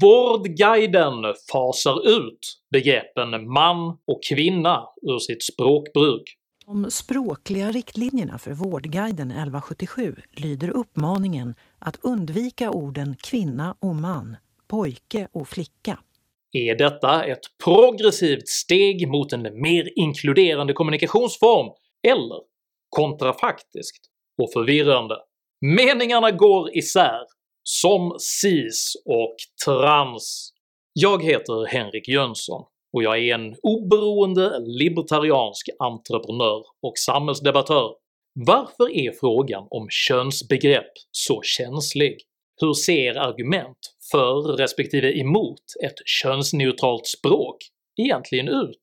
Vårdguiden fasar ut begreppen man och kvinna ur sitt språkbruk. De språkliga riktlinjerna för Vårdguiden 1177 lyder uppmaningen att undvika orden kvinna och man, pojke och flicka. Är detta ett progressivt steg mot en mer inkluderande kommunikationsform, eller kontrafaktiskt och förvirrande? Meningarna går isär, som cis och trans. Jag heter Henrik Jönsson och jag är en oberoende libertariansk entreprenör och samhällsdebattör. Varför är frågan om könsbegrepp så känslig? Hur ser argument för respektive emot ett könsneutralt språk egentligen ut?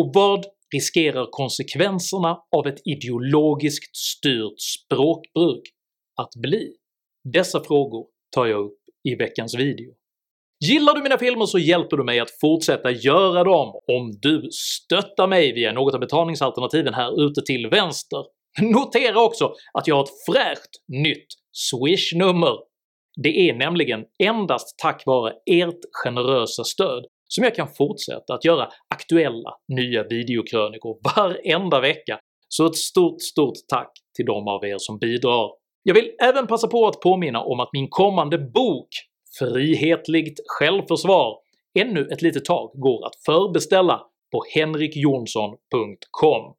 Och vad riskerar konsekvenserna av ett ideologiskt styrt språkbruk att bli? Dessa frågor tar jag upp i veckans video. Gillar du mina filmer så hjälper du mig att fortsätta göra dem om du stöttar mig via något av betalningsalternativen här ute till vänster. Notera också att jag har ett fräscht nytt swish-nummer. Det är nämligen endast tack vare ert generösa stöd som jag kan fortsätta att göra aktuella nya videokrönikor varenda vecka, så ett stort stort tack till de av er som bidrar. Jag vill även passa på att påminna om att min kommande bok “Frihetligt självförsvar” ännu ett litet tag går att förbeställa på henrikjonsson.com.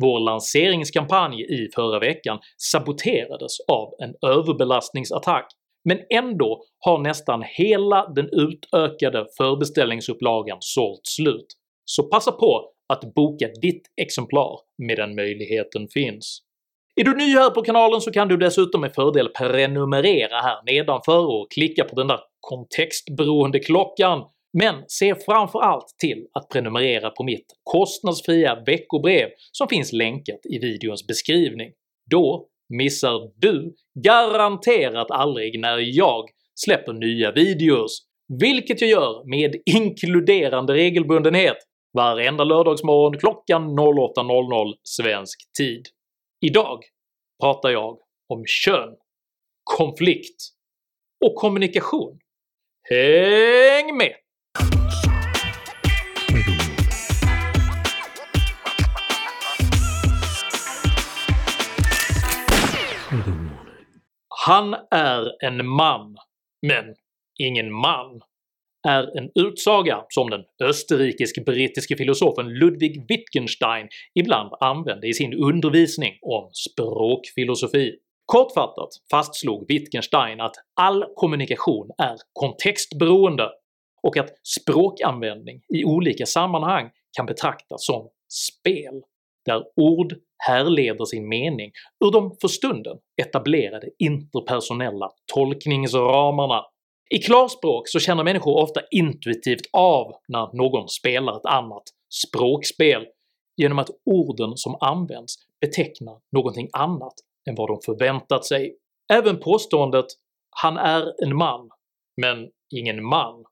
Vår lanseringskampanj i förra veckan saboterades av en överbelastningsattack, men ändå har nästan hela den utökade förbeställningsupplagan sålt slut, så passa på att boka ditt exemplar medan möjligheten finns. Är du ny här på kanalen så kan du dessutom med fördel prenumerera här nedanför och klicka på den där kontextberoende klockan, men se framförallt till att prenumerera på mitt kostnadsfria veckobrev som finns länkat i videons beskrivning. Då missar du garanterat aldrig när jag släpper nya videos, vilket jag gör med inkluderande regelbundenhet varenda lördagsmorgon klockan 08.00 svensk tid. Idag pratar jag om kön, konflikt och kommunikation. Häng med! Han är en man, men ingen man är en utsaga som den österrikisk-brittiske filosofen Ludwig Wittgenstein ibland använde i sin undervisning om språkfilosofi. Kortfattat fastslog Wittgenstein att all kommunikation är kontextberoende och att språkanvändning i olika sammanhang kan betraktas som spel, där ord härleder sin mening ur de för stunden etablerade interpersonella tolkningsramarna i klarspråk så känner människor ofta intuitivt av när någon spelar ett annat språkspel genom att orden som används betecknar någonting annat än vad de förväntat sig. Även påståendet “han är en man, men ingen man”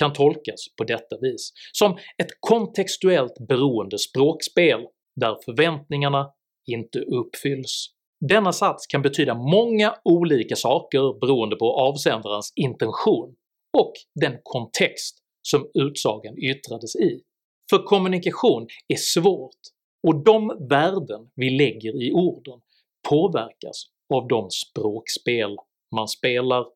kan tolkas på detta vis, som ett kontextuellt beroende språkspel där förväntningarna inte uppfylls. Denna sats kan betyda många olika saker beroende på avsändarens intention och den kontext som utsagan yttrades i. För kommunikation är svårt, och de värden vi lägger i orden påverkas av de språkspel man spelar.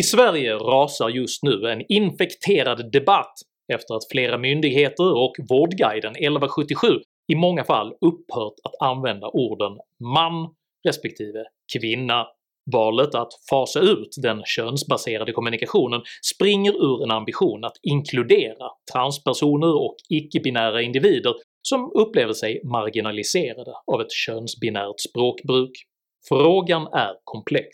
I Sverige rasar just nu en infekterad debatt efter att flera myndigheter och Vårdguiden 1177 i många fall upphört att använda orden “man” respektive kvinna. Valet att fasa ut den könsbaserade kommunikationen springer ur en ambition att inkludera transpersoner och icke-binära individer som upplever sig marginaliserade av ett könsbinärt språkbruk. Frågan är komplex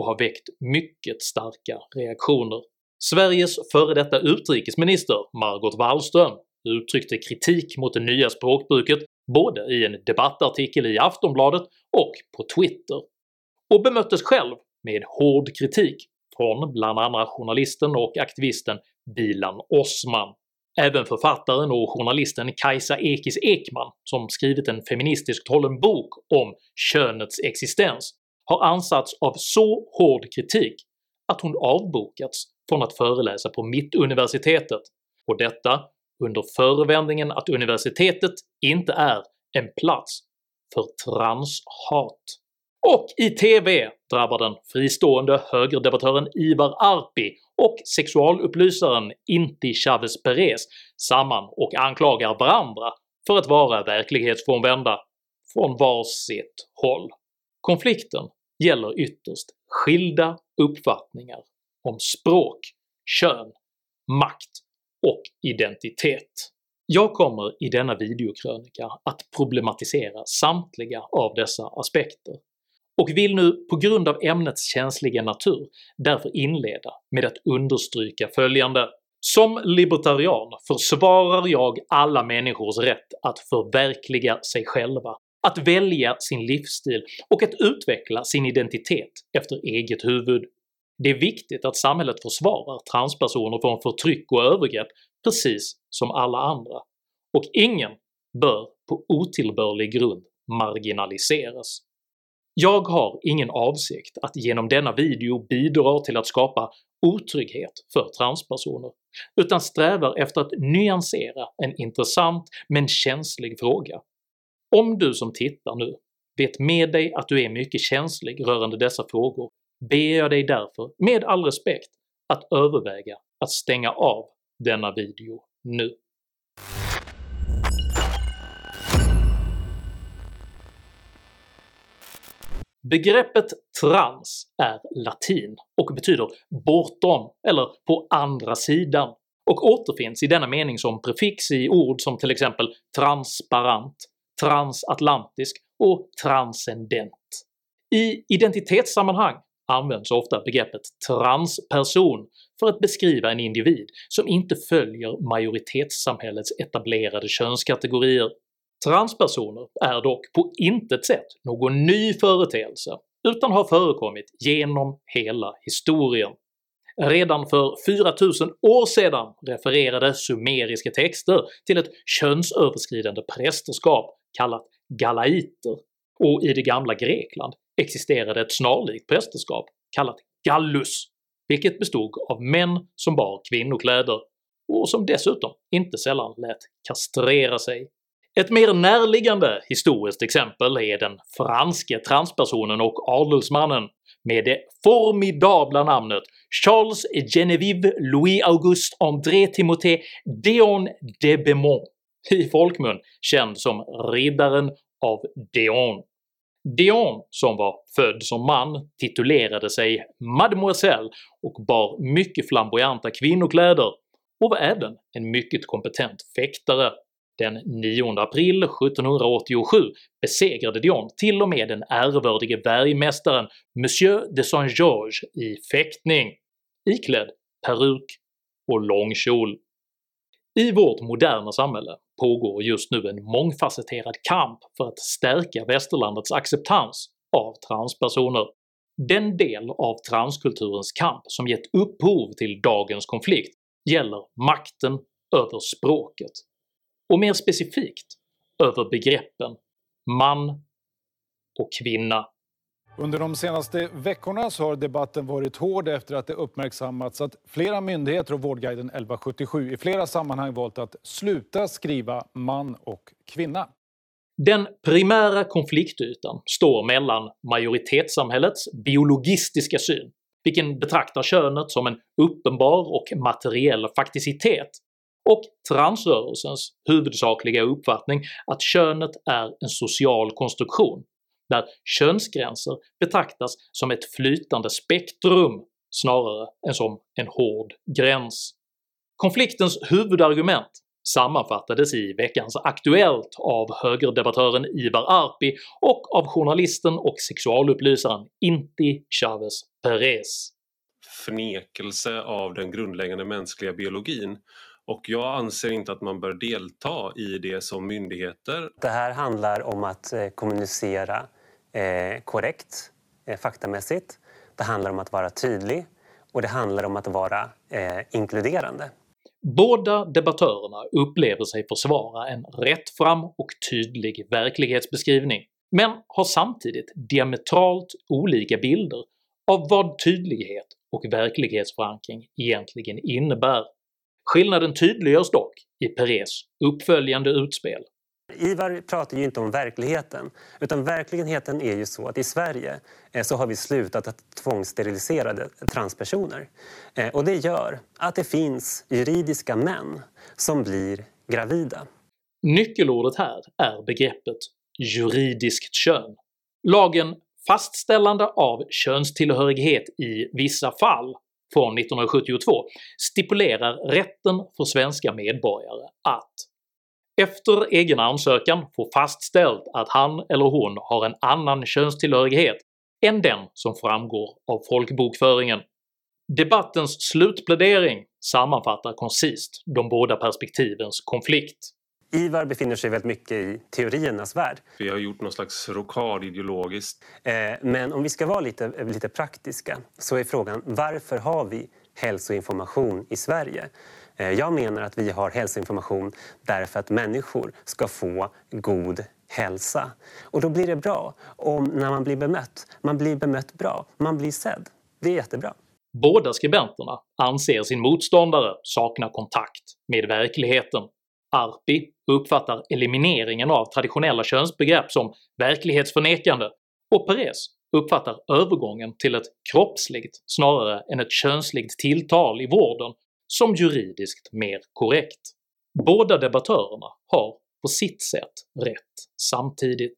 och har väckt mycket starka reaktioner. Sveriges före detta utrikesminister Margot Wallström uttryckte kritik mot det nya språkbruket både i en debattartikel i Aftonbladet och på Twitter, och bemöttes själv med hård kritik från bland andra journalisten och aktivisten Bilan Osman. Även författaren och journalisten Kajsa Ekis Ekman, som skrivit en feministiskt hållen bok om könets existens, har ansatts av så hård kritik att hon avbokats från att föreläsa på Mittuniversitetet, och detta under förevändningen att universitetet inte är en plats för transhat. Och i TV drabbar den fristående högerdebattören Ivar Arpi och sexualupplysaren Inti Chavez Perez samman och anklagar varandra för att vara verklighetsfrånvända från varsitt håll. Konflikten gäller ytterst skilda uppfattningar om språk, kön, makt och identitet. Jag kommer i denna videokrönika att problematisera samtliga av dessa aspekter, och vill nu på grund av ämnets känsliga natur därför inleda med att understryka följande. Som libertarian försvarar jag alla människors rätt att förverkliga sig själva, att välja sin livsstil och att utveckla sin identitet efter eget huvud. Det är viktigt att samhället försvarar transpersoner från förtryck och övergrepp precis som alla andra, och ingen bör på otillbörlig grund marginaliseras. Jag har ingen avsikt att genom denna video bidra till att skapa otrygghet för transpersoner, utan strävar efter att nyansera en intressant men känslig fråga. Om du som tittar nu vet med dig att du är mycket känslig rörande dessa frågor ber jag dig därför, med all respekt, att överväga att stänga av denna video nu. Begreppet trans är latin och betyder “bortom” eller “på andra sidan” och återfinns i denna mening som prefix i ord som till exempel transparent, transatlantisk och transcendent. I identitetssammanhang används ofta begreppet transperson för att beskriva en individ som inte följer majoritetssamhällets etablerade könskategorier. Transpersoner är dock på intet sätt någon ny företeelse utan har förekommit genom hela historien. Redan för 4000 år sedan refererade sumeriska texter till ett könsöverskridande prästerskap kallat galaiter, och i det gamla Grekland existerade ett snarlikt prästerskap kallat gallus, vilket bestod av män som bar kvinnokläder och som dessutom inte sällan lät kastrera sig. Ett mer närliggande historiskt exempel är den franske transpersonen och adelsmannen med det formidabla namnet Charles Genevieve Louis Auguste André Timothée Déon de Beaumont, i folkmun känd som “Riddaren av Déon”. Dion, som var född som man, titulerade sig “Mademoiselle” och bar mycket flamboyanta kvinnokläder och var även en mycket kompetent fäktare. Den 9 april 1787 besegrade Dion till och med den ärevördige bergmästaren Monsieur de Saint-Georges i fäktning, iklädd peruk och långkjol. I vårt moderna samhälle pågår just nu en mångfacetterad kamp för att stärka västerlandets acceptans av transpersoner. Den del av transkulturens kamp som gett upphov till dagens konflikt gäller makten över språket, och mer specifikt över begreppen man och kvinna. Under de senaste veckorna så har debatten varit hård efter att det uppmärksammats att flera myndigheter och Vårdguiden 1177 i flera sammanhang valt att sluta skriva man och kvinna. Den primära konfliktytan står mellan majoritetssamhällets biologistiska syn, vilken betraktar könet som en uppenbar och materiell fakticitet, och transrörelsens huvudsakliga uppfattning att könet är en social konstruktion där könsgränser betraktas som ett flytande spektrum snarare än som en hård gräns. Konfliktens huvudargument sammanfattades i veckans Aktuellt av högerdebattören Ivar Arpi och av journalisten och sexualupplysaren Inti Chavez Perez. Förnekelse av den grundläggande mänskliga biologin och jag anser inte att man bör delta i det som myndigheter. Det här handlar om att eh, kommunicera eh, korrekt, eh, faktamässigt. Det handlar om att vara tydlig och det handlar om att vara eh, inkluderande. Båda debattörerna upplever sig försvara en rättfram och tydlig verklighetsbeskrivning, men har samtidigt diametralt olika bilder av vad tydlighet och verklighetsförankring egentligen innebär. Skillnaden tydliggörs dock i Perez uppföljande utspel. Ivar pratar ju inte om verkligheten, utan verkligheten är ju så att i Sverige eh, så har vi slutat att tvångssterilisera transpersoner. Eh, och det gör att det finns juridiska män som blir gravida. Nyckelordet här är begreppet juridiskt kön. Lagen Fastställande av könstillhörighet i vissa fall från 1972 stipulerar rätten för svenska medborgare att efter egen ansökan få fastställt att han eller hon har en annan könstillhörighet än den som framgår av folkbokföringen. Debattens slutplädering sammanfattar koncist de båda perspektivens konflikt. Ivar befinner sig väldigt mycket i teoriernas värld. Vi har gjort någon slags rockad ideologiskt. Eh, men om vi ska vara lite, lite praktiska så är frågan varför har vi hälsoinformation i Sverige? Eh, jag menar att vi har hälsoinformation därför att människor ska få god hälsa. Och då blir det bra om när man blir bemött, man blir bemött bra, man blir sedd. Det är jättebra. Båda skribenterna anser sin motståndare sakna kontakt med verkligheten. Arpi uppfattar elimineringen av traditionella könsbegrepp som verklighetsförnekande och Perez uppfattar övergången till ett kroppsligt snarare än ett könsligt tilltal i vården som juridiskt mer korrekt. Båda debattörerna har på sitt sätt rätt samtidigt.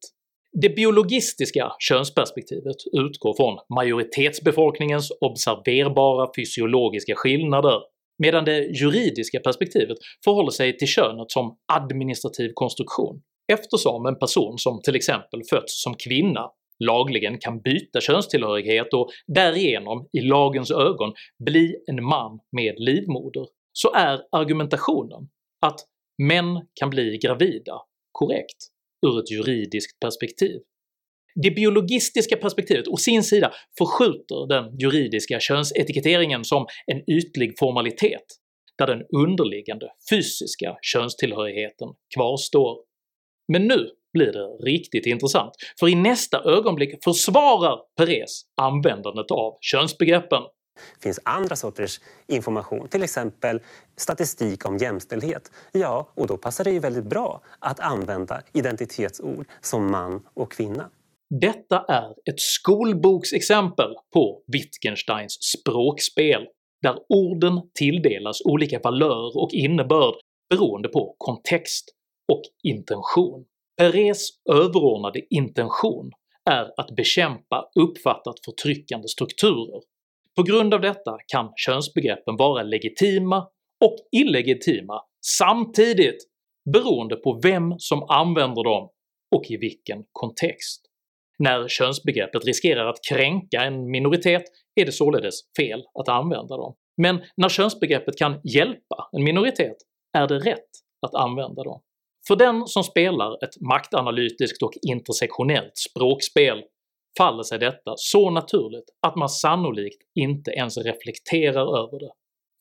Det biologistiska könsperspektivet utgår från majoritetsbefolkningens observerbara fysiologiska skillnader, medan det juridiska perspektivet förhåller sig till könet som administrativ konstruktion, eftersom en person som till exempel fötts som kvinna lagligen kan byta könstillhörighet och därigenom i lagens ögon bli en man med livmoder, så är argumentationen att män kan bli gravida korrekt ur ett juridiskt perspektiv. Det biologistiska perspektivet å sin sida förskjuter den juridiska könsetiketteringen som en ytlig formalitet, där den underliggande fysiska könstillhörigheten kvarstår. Men nu blir det riktigt intressant, för i nästa ögonblick försvarar Perez användandet av könsbegreppen. Det finns andra sorters information, till exempel statistik om jämställdhet. Ja, och då passar det ju väldigt bra att använda identitetsord som man och kvinna. Detta är ett skolboksexempel på Wittgensteins språkspel, där orden tilldelas olika valör och innebörd beroende på kontext och intention. Perez överordnade intention är att bekämpa uppfattat förtryckande strukturer. På grund av detta kan könsbegreppen vara legitima och illegitima samtidigt beroende på vem som använder dem och i vilken kontext. När könsbegreppet riskerar att kränka en minoritet är det således fel att använda dem, men när könsbegreppet kan hjälpa en minoritet är det rätt att använda dem. För den som spelar ett maktanalytiskt och intersektionellt språkspel faller sig detta så naturligt att man sannolikt inte ens reflekterar över det.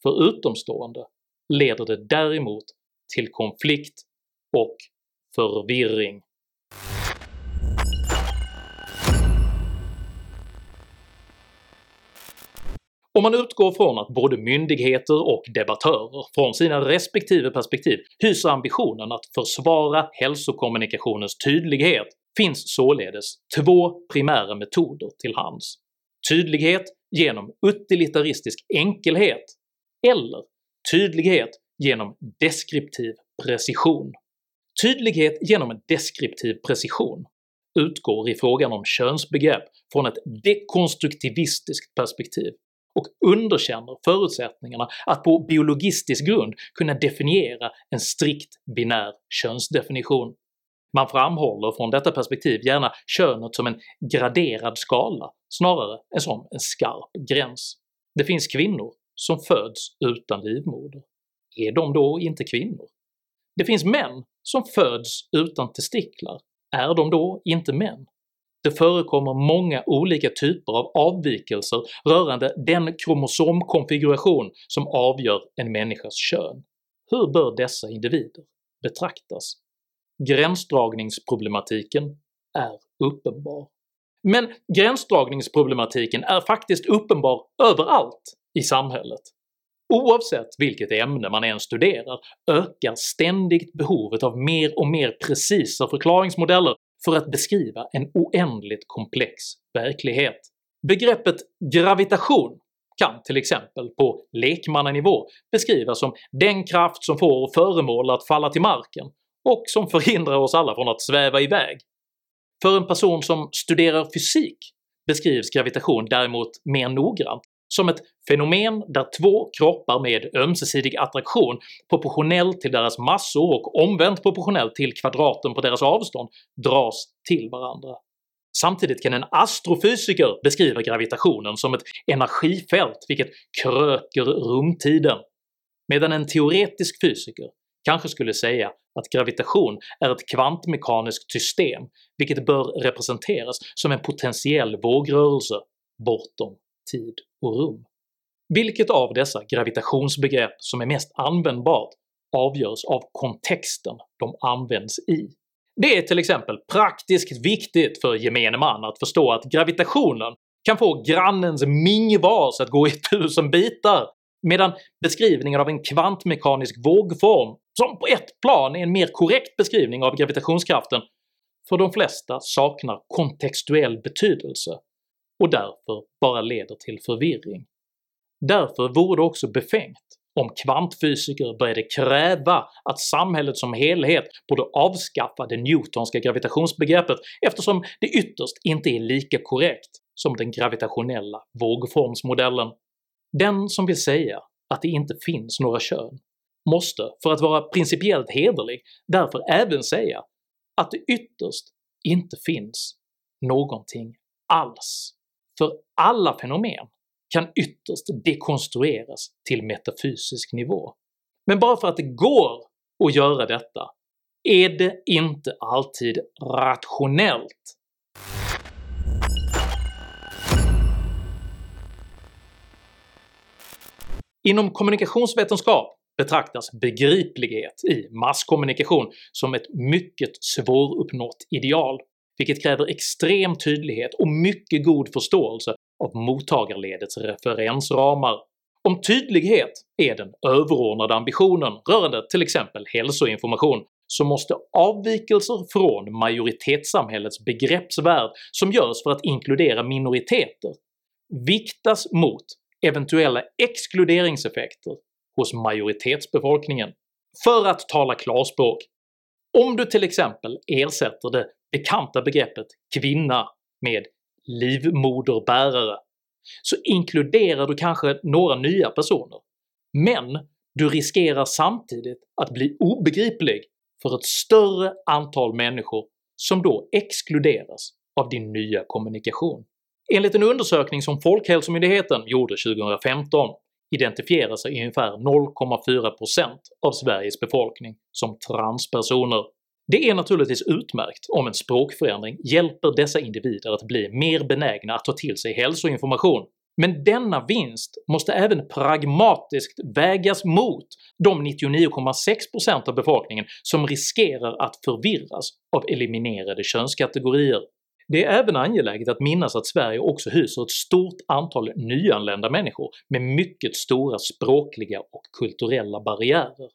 För utomstående leder det däremot till konflikt och förvirring. Om man utgår från att både myndigheter och debattörer från sina respektive perspektiv hyser ambitionen att försvara hälsokommunikationens tydlighet finns således två primära metoder till hands. Tydlighet genom utilitaristisk enkelhet eller tydlighet genom deskriptiv precision. Tydlighet genom deskriptiv precision utgår i frågan om könsbegrepp från ett dekonstruktivistiskt perspektiv och underkänner förutsättningarna att på biologistisk grund kunna definiera en strikt binär könsdefinition. Man framhåller från detta perspektiv gärna könet som en graderad skala snarare än som en skarp gräns. Det finns kvinnor som föds utan livmoder. Är de då inte kvinnor? Det finns män som föds utan testiklar. Är de då inte män? Det förekommer många olika typer av avvikelser rörande den kromosomkonfiguration som avgör en människas kön. Hur bör dessa individer betraktas? Gränsdragningsproblematiken är uppenbar. Men gränsdragningsproblematiken är faktiskt uppenbar överallt i samhället. Oavsett vilket ämne man än studerar ökar ständigt behovet av mer och mer precisa förklaringsmodeller för att beskriva en oändligt komplex verklighet. Begreppet gravitation kan till exempel på lekmannanivå beskrivas som den kraft som får föremål att falla till marken och som förhindrar oss alla från att sväva iväg. För en person som studerar fysik beskrivs gravitation däremot mer noggrant som ett fenomen där två kroppar med ömsesidig attraktion proportionellt till deras massor och omvänt proportionellt till kvadraten på deras avstånd dras till varandra. Samtidigt kan en astrofysiker beskriva gravitationen som ett energifält vilket kröker rumtiden, medan en teoretisk fysiker kanske skulle säga att gravitation är ett kvantmekaniskt system vilket bör representeras som en potentiell vågrörelse bortom tid och rum. Vilket av dessa gravitationsbegrepp som är mest användbart avgörs av kontexten de används i. Det är till exempel praktiskt viktigt för gemene man att förstå att gravitationen kan få grannens mingvas att gå i tusen bitar, medan beskrivningen av en kvantmekanisk vågform, som på ett plan är en mer korrekt beskrivning av gravitationskraften, för de flesta saknar kontextuell betydelse och därför bara leder till förvirring. Därför vore det också befängt om kvantfysiker började kräva att samhället som helhet borde avskaffa det Newtonska gravitationsbegreppet eftersom det ytterst inte är lika korrekt som den gravitationella vågformsmodellen. Den som vill säga att det inte finns några kön måste, för att vara principiellt hederlig, därför även säga att det ytterst inte finns någonting alls. För alla fenomen kan ytterst dekonstrueras till metafysisk nivå. Men bara för att det går att göra detta är det inte alltid rationellt. Inom kommunikationsvetenskap betraktas begriplighet i masskommunikation som ett mycket svåruppnått ideal, vilket kräver extrem tydlighet och mycket god förståelse av mottagarledets referensramar. Om tydlighet är den överordnade ambitionen rörande till exempel hälsoinformation så måste avvikelser från majoritetssamhällets begreppsvärld som görs för att inkludera minoriteter viktas mot eventuella exkluderingseffekter hos majoritetsbefolkningen. För att tala klarspråk, om du till exempel ersätter det bekanta begreppet “kvinna” med livmoderbärare. Så inkluderar du kanske några nya personer, men du riskerar samtidigt att bli obegriplig för ett större antal människor som då exkluderas av din nya kommunikation. Enligt en undersökning som Folkhälsomyndigheten gjorde 2015 identifierar sig ungefär 0,4% av Sveriges befolkning som transpersoner det är naturligtvis utmärkt om en språkförändring hjälper dessa individer att bli mer benägna att ta till sig hälsoinformation, men denna vinst måste även pragmatiskt vägas mot de 99,6% av befolkningen som riskerar att förvirras av eliminerade könskategorier. Det är även angeläget att minnas att Sverige också hyser ett stort antal nyanlända människor med mycket stora språkliga och kulturella barriärer.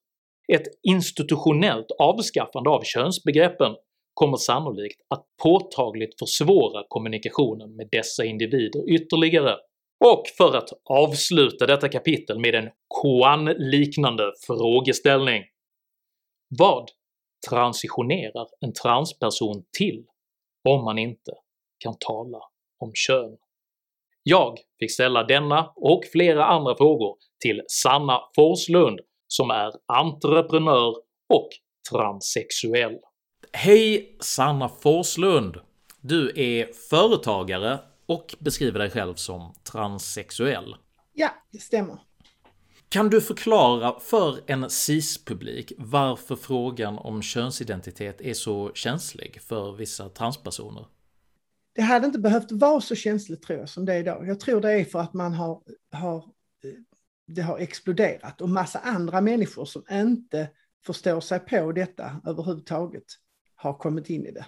Ett institutionellt avskaffande av könsbegreppen kommer sannolikt att påtagligt försvåra kommunikationen med dessa individer ytterligare. Och för att avsluta detta kapitel med en koan-liknande frågeställning. Vad transitionerar en transperson till om man inte kan tala om kön? Jag fick ställa denna och flera andra frågor till Sanna Forslund som är entreprenör och transsexuell. Hej Sanna Forslund! Du är företagare och beskriver dig själv som transsexuell. Ja, det stämmer. Kan du förklara för en cis-publik varför frågan om könsidentitet är så känslig för vissa transpersoner? Det hade inte behövt vara så känsligt tror jag som det är idag. Jag tror det är för att man har, har det har exploderat och massa andra människor som inte förstår sig på detta överhuvudtaget har kommit in i det.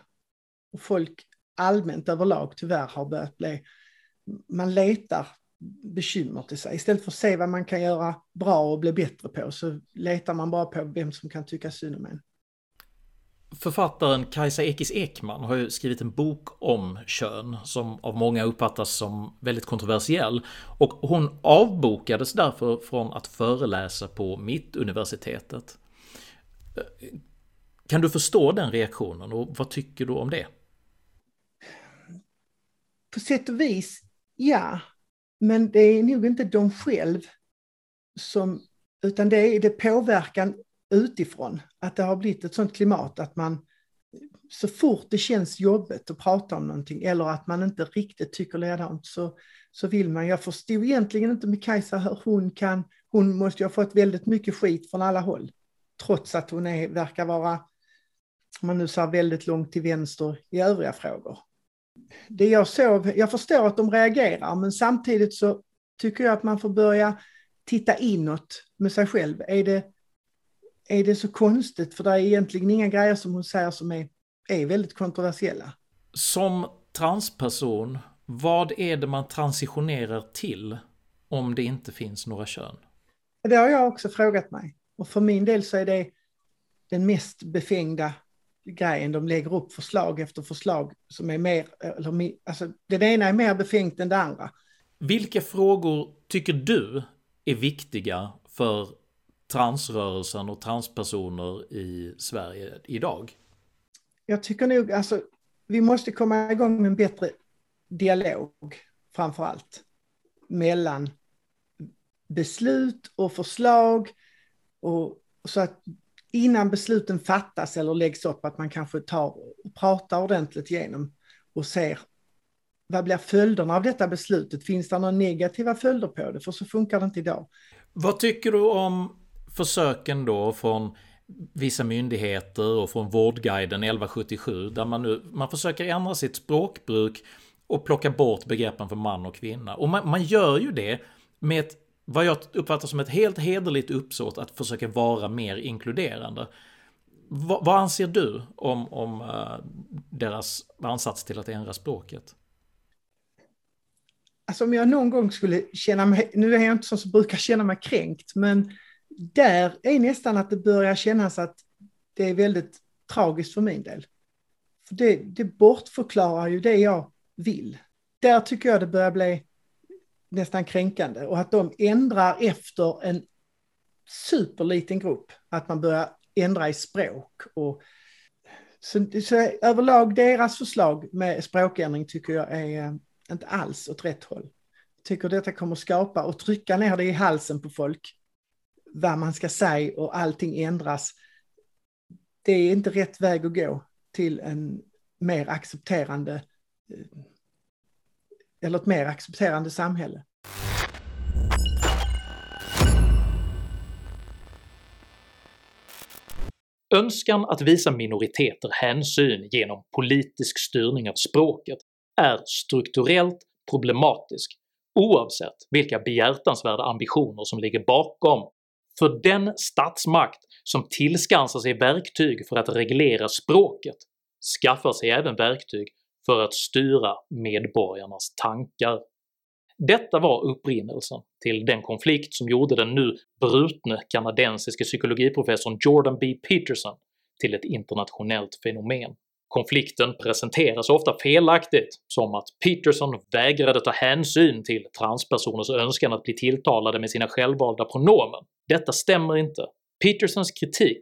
Och folk allmänt överlag tyvärr har börjat bli, man letar bekymmer till sig. Istället för att se vad man kan göra bra och bli bättre på så letar man bara på vem som kan tycka synd om en. Författaren Kajsa Ekis Ekman har ju skrivit en bok om kön som av många uppfattas som väldigt kontroversiell och hon avbokades därför från att föreläsa på Mittuniversitetet. Kan du förstå den reaktionen och vad tycker du om det? På sätt och vis, ja. Men det är nog inte de själv som, utan det är det påverkan utifrån. Att det har blivit ett sånt klimat att man så fort det känns jobbigt att prata om någonting eller att man inte riktigt tycker likadant så, så vill man. Jag förstod egentligen inte med Kajsa hur hon kan, hon måste ju ha fått väldigt mycket skit från alla håll. Trots att hon är, verkar vara, om man nu säger väldigt långt till vänster i övriga frågor. Det jag såg, jag förstår att de reagerar men samtidigt så tycker jag att man får börja titta inåt med sig själv. Är det, är det så konstigt? För det är egentligen inga grejer som hon säger som är, är väldigt kontroversiella. Som transperson, vad är det man transitionerar till om det inte finns några kön? Det har jag också frågat mig. Och för min del så är det den mest befängda grejen. De lägger upp förslag efter förslag som är mer, eller, alltså det ena är mer befängt än det andra. Vilka frågor tycker du är viktiga för transrörelsen och transpersoner i Sverige idag? Jag tycker nog, alltså, vi måste komma igång med en bättre dialog, framför allt, mellan beslut och förslag och så att innan besluten fattas eller läggs upp att man kanske tar och pratar ordentligt igenom och ser vad blir följderna av detta beslutet? Finns det några negativa följder på det? För så funkar det inte idag. Vad tycker du om försöken då från vissa myndigheter och från Vårdguiden 1177 där man nu man försöker ändra sitt språkbruk och plocka bort begreppen för man och kvinna. Och man, man gör ju det med ett, vad jag uppfattar som ett helt hederligt uppsåt att försöka vara mer inkluderande. Va, vad anser du om, om uh, deras ansats till att ändra språket? Alltså om jag någon gång skulle känna mig, nu är jag inte sån som brukar känna mig kränkt, men där är nästan att det börjar kännas att det är väldigt tragiskt för min del. För det, det bortförklarar ju det jag vill. Där tycker jag det börjar bli nästan kränkande och att de ändrar efter en superliten grupp, att man börjar ändra i språk och så, så överlag deras förslag med språkändring tycker jag är eh, inte alls åt rätt håll. Jag tycker detta kommer skapa och trycka ner det i halsen på folk vad man ska säga och allting ändras. Det är inte rätt väg att gå till en mer accepterande eh, eller ett mer accepterande samhälle. Önskan att visa minoriteter hänsyn genom politisk styrning av språket är strukturellt problematisk oavsett vilka behjärtansvärda ambitioner som ligger bakom för den statsmakt som tillskansar sig verktyg för att reglera språket skaffar sig även verktyg för att styra medborgarnas tankar. Detta var upprinnelsen till den konflikt som gjorde den nu brutne kanadensiske psykologiprofessorn Jordan B. Peterson till ett internationellt fenomen. Konflikten presenteras ofta felaktigt som att Peterson vägrade ta hänsyn till transpersoners önskan att bli tilltalade med sina självvalda pronomen. Detta stämmer inte. Petersons kritik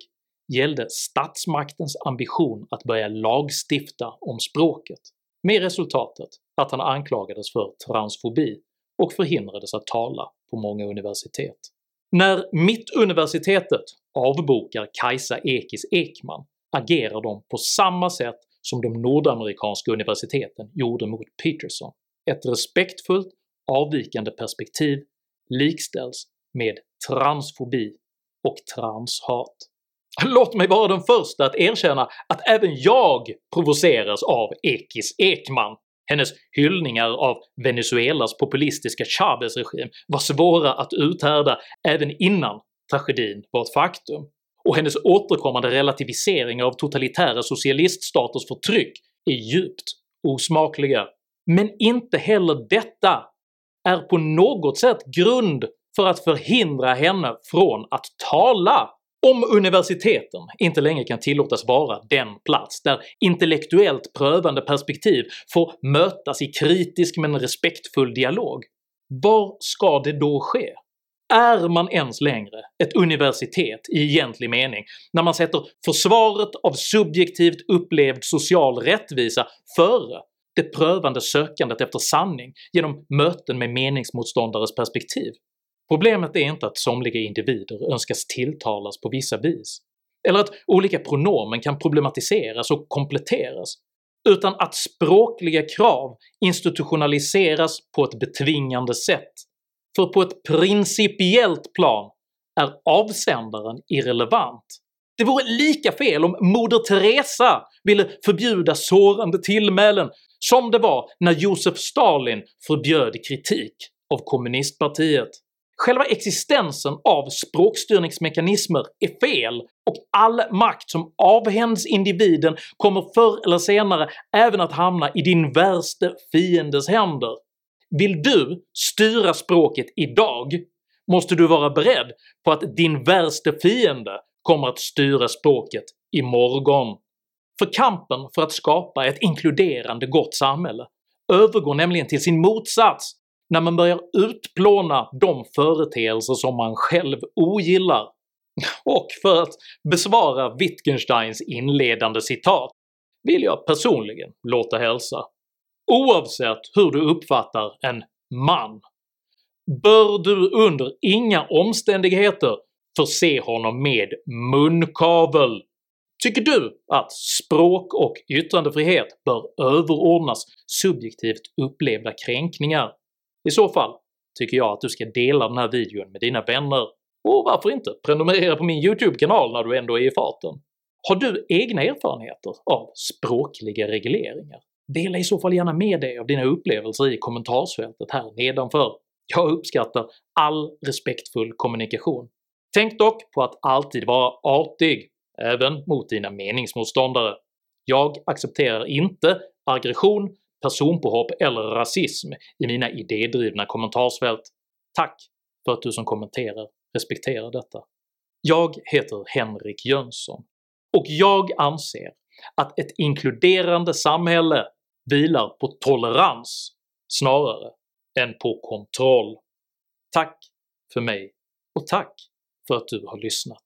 gällde statsmaktens ambition att börja lagstifta om språket, med resultatet att han anklagades för transfobi och förhindrades att tala på många universitet. När Mittuniversitetet avbokar Kajsa Ekis Ekman agerar de på samma sätt som de nordamerikanska universiteten gjorde mot Peterson. Ett respektfullt avvikande perspektiv likställs med transfobi och transhat. Låt mig vara den första att erkänna att även jag provoceras av Ekis Ekman. Hennes hyllningar av Venezuelas populistiska Chavez-regim var svåra att uthärda även innan tragedin var ett faktum och hennes återkommande relativisering av totalitära socialiststaters förtryck är djupt osmakliga. Men inte heller detta är på något sätt grund för att förhindra henne från att tala om universiteten inte längre kan tillåtas vara den plats där intellektuellt prövande perspektiv får mötas i kritisk men respektfull dialog, var ska det då ske? Är man ens längre ett universitet i egentlig mening när man sätter försvaret av subjektivt upplevd social rättvisa före det prövande sökandet efter sanning genom möten med meningsmotståndares perspektiv? Problemet är inte att somliga individer önskas tilltalas på vissa vis, eller att olika pronomen kan problematiseras och kompletteras, utan att språkliga krav institutionaliseras på ett betvingande sätt, för på ett principiellt plan är avsändaren irrelevant. Det vore lika fel om Moder Teresa ville förbjuda sårande tillmälen som det var när Josef Stalin förbjöd kritik av kommunistpartiet. Själva existensen av språkstyrningsmekanismer är fel och all makt som avhänds individen kommer förr eller senare även att hamna i din värste fiendes händer. Vill du styra språket idag måste du vara beredd på att din värste fiende kommer att styra språket imorgon. För kampen för att skapa ett inkluderande gott samhälle övergår nämligen till sin motsats när man börjar utplåna de företeelser som man själv ogillar. Och för att besvara Wittgensteins inledande citat vill jag personligen låta hälsa Oavsett hur du uppfattar en man bör du under inga omständigheter förse honom med munkavel. Tycker du att språk och yttrandefrihet bör överordnas subjektivt upplevda kränkningar? I så fall tycker jag att du ska dela den här videon med dina vänner, och varför inte prenumerera på min YouTube-kanal när du ändå är i farten? Har du egna erfarenheter av språkliga regleringar? Dela i så fall gärna med dig av dina upplevelser i kommentarsfältet här nedanför. Jag uppskattar all respektfull kommunikation. Tänk dock på att alltid vara artig, även mot dina meningsmotståndare. Jag accepterar inte aggression, personpåhopp eller rasism i mina idédrivna kommentarsfält. Tack för att du som kommenterar respekterar detta. Jag heter Henrik Jönsson, och jag anser att ett inkluderande samhälle vilar på tolerans snarare än på kontroll. Tack för mig, och tack för att du har lyssnat.